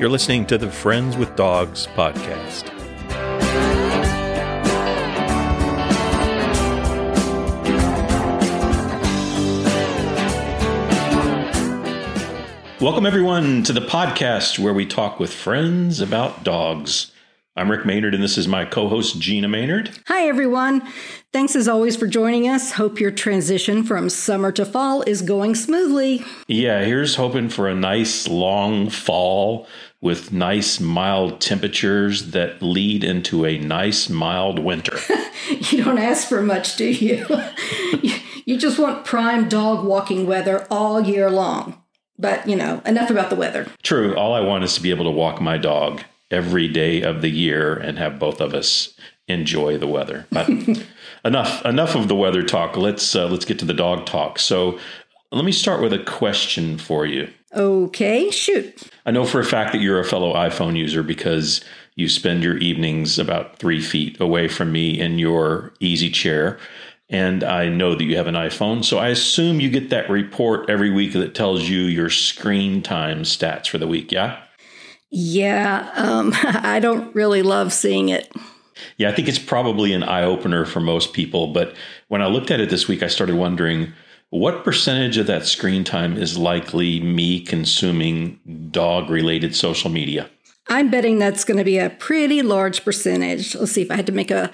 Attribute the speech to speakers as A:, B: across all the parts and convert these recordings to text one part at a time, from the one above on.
A: You're listening to the Friends with Dogs podcast. Welcome, everyone, to the podcast where we talk with friends about dogs. I'm Rick Maynard, and this is my co host, Gina Maynard.
B: Hi, everyone. Thanks as always for joining us. Hope your transition from summer to fall is going smoothly.
A: Yeah, here's hoping for a nice long fall with nice mild temperatures that lead into a nice mild winter.
B: you don't ask for much, do you? you just want prime dog walking weather all year long. But, you know, enough about the weather.
A: True. All I want is to be able to walk my dog every day of the year and have both of us enjoy the weather. But enough enough of the weather talk. Let's uh, let's get to the dog talk. So, let me start with a question for you.
B: Okay, shoot.
A: I know for a fact that you're a fellow iPhone user because you spend your evenings about three feet away from me in your easy chair and I know that you have an iPhone. So I assume you get that report every week that tells you your screen time stats for the week, yeah?
B: Yeah, um, I don't really love seeing it.
A: Yeah, I think it's probably an eye opener for most people. But when I looked at it this week, I started wondering what percentage of that screen time is likely me consuming dog related social media?
B: I'm betting that's going to be a pretty large percentage. Let's see if I had to make a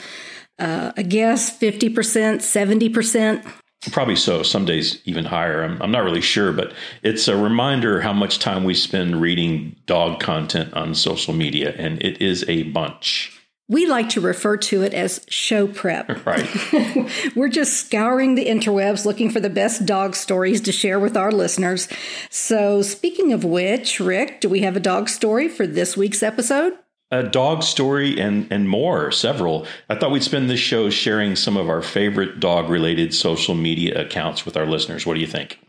B: uh, I guess 50%, 70%.
A: Probably so. Some days even higher. I'm, I'm not really sure, but it's a reminder how much time we spend reading dog content on social media, and it is a bunch.
B: We like to refer to it as show prep.
A: Right.
B: We're just scouring the interwebs looking for the best dog stories to share with our listeners. So, speaking of which, Rick, do we have a dog story for this week's episode?
A: a dog story and and more several i thought we'd spend this show sharing some of our favorite dog related social media accounts with our listeners what do you think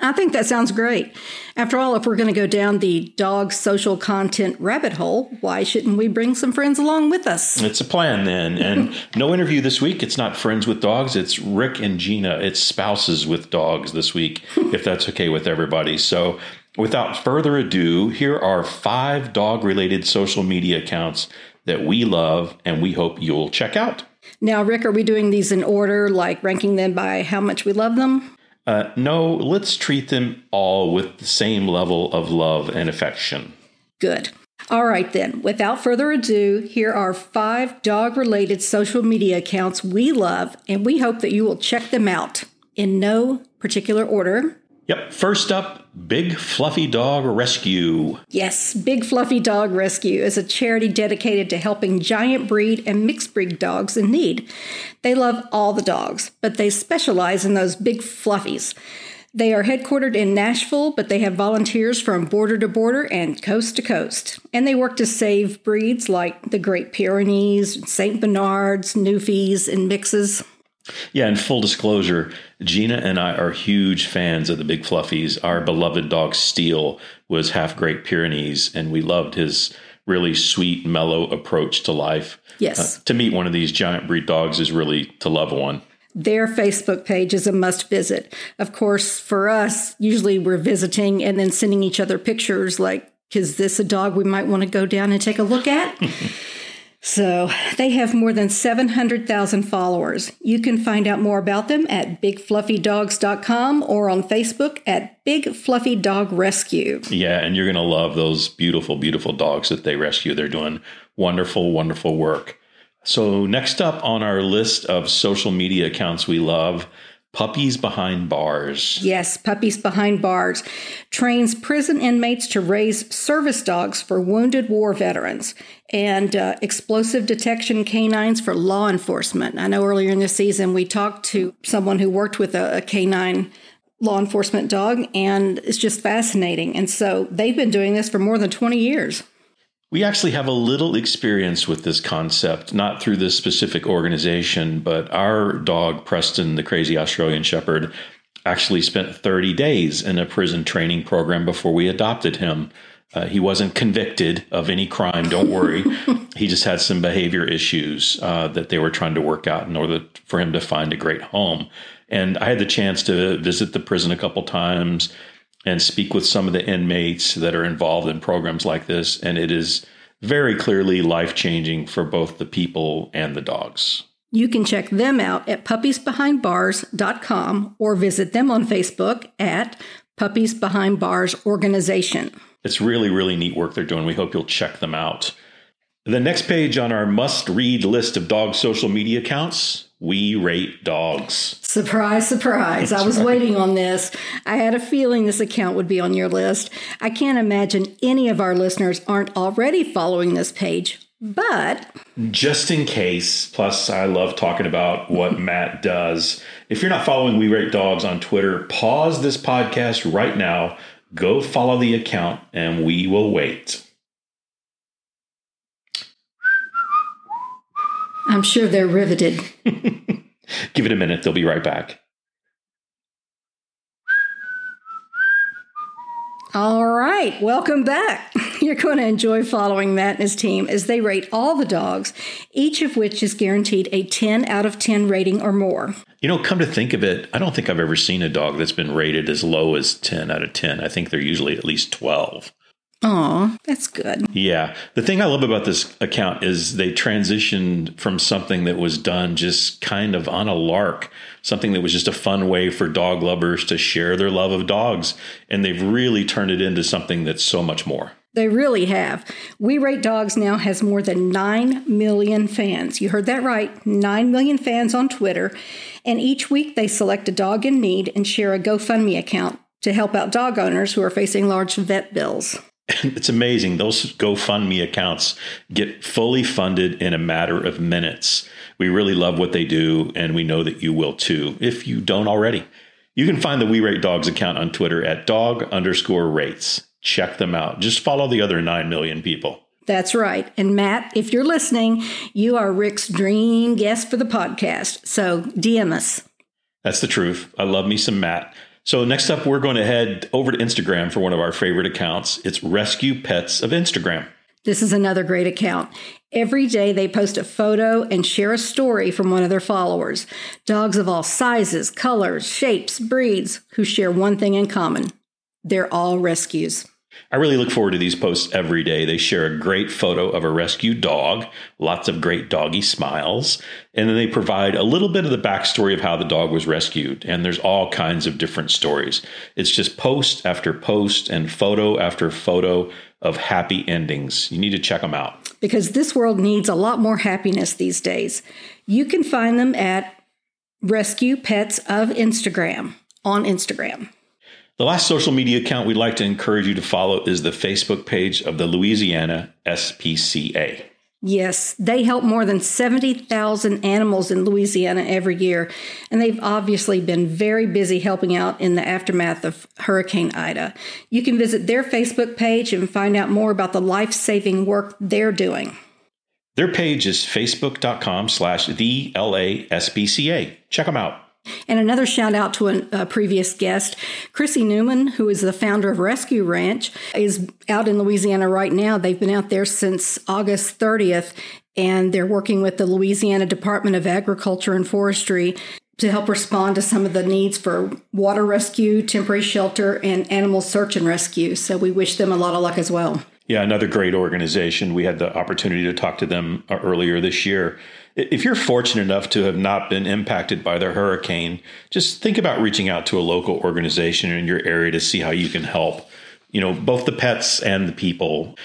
B: I think that sounds great. After all, if we're going to go down the dog social content rabbit hole, why shouldn't we bring some friends along with us?
A: It's a plan then. And no interview this week. It's not friends with dogs, it's Rick and Gina. It's spouses with dogs this week, if that's okay with everybody. So Without further ado, here are five dog related social media accounts that we love and we hope you'll check out.
B: Now, Rick, are we doing these in order, like ranking them by how much we love them?
A: Uh, no, let's treat them all with the same level of love and affection.
B: Good. All right, then, without further ado, here are five dog related social media accounts we love, and we hope that you will check them out in no particular order.
A: Yep. First up, Big Fluffy Dog Rescue.
B: Yes, Big Fluffy Dog Rescue is a charity dedicated to helping giant breed and mixed breed dogs in need. They love all the dogs, but they specialize in those big fluffies. They are headquartered in Nashville, but they have volunteers from border to border and coast to coast. And they work to save breeds like the Great Pyrenees, St. Bernards, Newfies, and mixes.
A: Yeah, and full disclosure, Gina and I are huge fans of the Big Fluffies. Our beloved dog Steel was half Great Pyrenees, and we loved his really sweet, mellow approach to life.
B: Yes.
A: Uh, to meet one of these giant breed dogs is really to love one.
B: Their Facebook page is a must visit. Of course, for us, usually we're visiting and then sending each other pictures like, is this a dog we might want to go down and take a look at? So they have more than 700,000 followers. You can find out more about them at bigfluffydogs.com or on Facebook at Big Fluffy Dog Rescue.
A: Yeah, and you're going to love those beautiful, beautiful dogs that they rescue. They're doing wonderful, wonderful work. So, next up on our list of social media accounts we love Puppies Behind Bars.
B: Yes, Puppies Behind Bars trains prison inmates to raise service dogs for wounded war veterans and uh, explosive detection canines for law enforcement. I know earlier in the season we talked to someone who worked with a, a canine law enforcement dog, and it's just fascinating. And so they've been doing this for more than 20 years.
A: We actually have a little experience with this concept, not through this specific organization, but our dog, Preston, the crazy Australian Shepherd, actually spent 30 days in a prison training program before we adopted him. Uh, he wasn't convicted of any crime, don't worry. he just had some behavior issues uh, that they were trying to work out in order for him to find a great home. And I had the chance to visit the prison a couple times and speak with some of the inmates that are involved in programs like this. And it is very clearly life changing for both the people and the dogs.
B: You can check them out at puppiesbehindbars.com or visit them on Facebook at Puppies Behind Bars Organization.
A: It's really, really neat work they're doing. We hope you'll check them out. The next page on our must read list of dog social media accounts we rate dogs.
B: Surprise, surprise. I was waiting on this. I had a feeling this account would be on your list. I can't imagine any of our listeners aren't already following this page, but.
A: Just in case, plus, I love talking about what Matt does. If you're not following We Rate Dogs on Twitter, pause this podcast right now, go follow the account, and we will wait.
B: I'm sure they're riveted.
A: Give it a minute, they'll be right back.
B: All right, welcome back. You're going to enjoy following Matt and his team as they rate all the dogs, each of which is guaranteed a 10 out of 10 rating or more.
A: You know, come to think of it, I don't think I've ever seen a dog that's been rated as low as 10 out of 10. I think they're usually at least 12.
B: Oh, that's good.
A: Yeah. The thing I love about this account is they transitioned from something that was done just kind of on a lark, something that was just a fun way for dog lovers to share their love of dogs. And they've really turned it into something that's so much more.
B: They really have. We Rate Dogs now has more than 9 million fans. You heard that right 9 million fans on Twitter. And each week they select a dog in need and share a GoFundMe account to help out dog owners who are facing large vet bills.
A: it's amazing. Those GoFundMe accounts get fully funded in a matter of minutes. We really love what they do, and we know that you will too, if you don't already. You can find the We Rate Dogs account on Twitter at dog underscore rates. Check them out. Just follow the other 9 million people.
B: That's right. And Matt, if you're listening, you are Rick's dream guest for the podcast. So DM us.
A: That's the truth. I love me some Matt. So next up, we're going to head over to Instagram for one of our favorite accounts. It's Rescue Pets of Instagram.
B: This is another great account. Every day they post a photo and share a story from one of their followers. Dogs of all sizes, colors, shapes, breeds, who share one thing in common. They're all rescues.
A: I really look forward to these posts every day. They share a great photo of a rescued dog, lots of great doggy smiles, and then they provide a little bit of the backstory of how the dog was rescued. And there's all kinds of different stories. It's just post after post and photo after photo of happy endings. You need to check them out.
B: Because this world needs a lot more happiness these days. You can find them at Rescue Pets of Instagram on Instagram.
A: The last social media account we'd like to encourage you to follow is the Facebook page of the Louisiana SPCA.
B: Yes, they help more than 70,000 animals in Louisiana every year, and they've obviously been very busy helping out in the aftermath of Hurricane Ida. You can visit their Facebook page and find out more about the life-saving work they're doing.
A: Their page is facebook.com slash the LASPCA. Check them out.
B: And another shout out to a, previous guest, Chrissy Newman, who is the founder of Rescue Ranch, is out in Louisiana right now. They've been out there since August 30th, and they're working with the Louisiana Department of Agriculture and Forestry to help respond to some of the needs for water rescue, temporary shelter, and animal search and rescue. So we wish them a lot of luck as well.
A: Yeah, another great organization. We had the opportunity to talk to them uh, earlier this year if you're fortunate enough to have not been impacted by the hurricane, just think about reaching out to a local organization in your area to see how you can help. You know, both the pets and the people.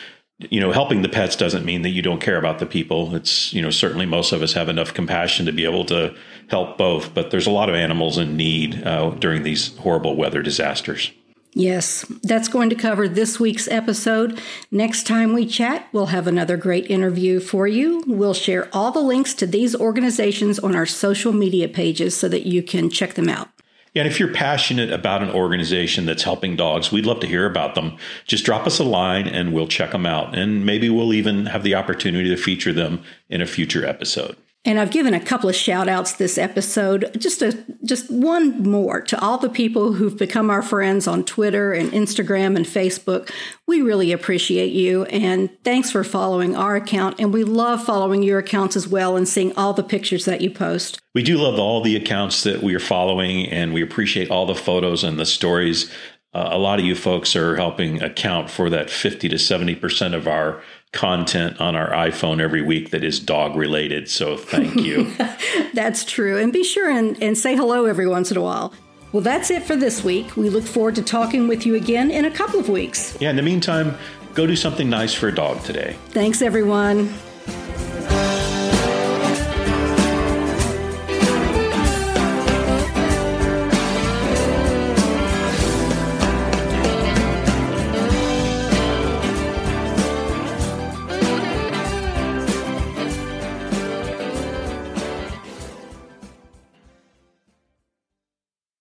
A: You know, helping the pets doesn't mean that you don't care about the people. It's, you know, certainly most of us have enough compassion to be able to help both, but there's a lot of animals in need uh, during these horrible weather disasters.
B: Yes, that's going to cover this week's episode. Next time we chat, we'll have another great interview for you. We'll share all the links to these organizations on our social media pages so that you can check them out.
A: And if you're passionate about an organization that's helping dogs, we'd love to hear about them. Just drop us a line and we'll check them out. And maybe we'll even have the opportunity to feature them in a future episode.
B: And I've given a couple of shout outs this episode, just a just one more to all the people who've become our friends on Twitter and Instagram and Facebook. We really appreciate you and thanks for following our account and we love following your accounts as well and seeing all the pictures that you post.
A: We do love all the accounts that we are following and we appreciate all the photos and the stories uh, a lot of you folks are helping account for that 50 to 70% of our content on our iPhone every week that is dog related. So thank you.
B: that's true. And be sure and, and say hello every once in a while. Well, that's it for this week. We look forward to talking with you again in a couple of weeks.
A: Yeah, in the meantime, go do something nice for a dog today.
B: Thanks, everyone.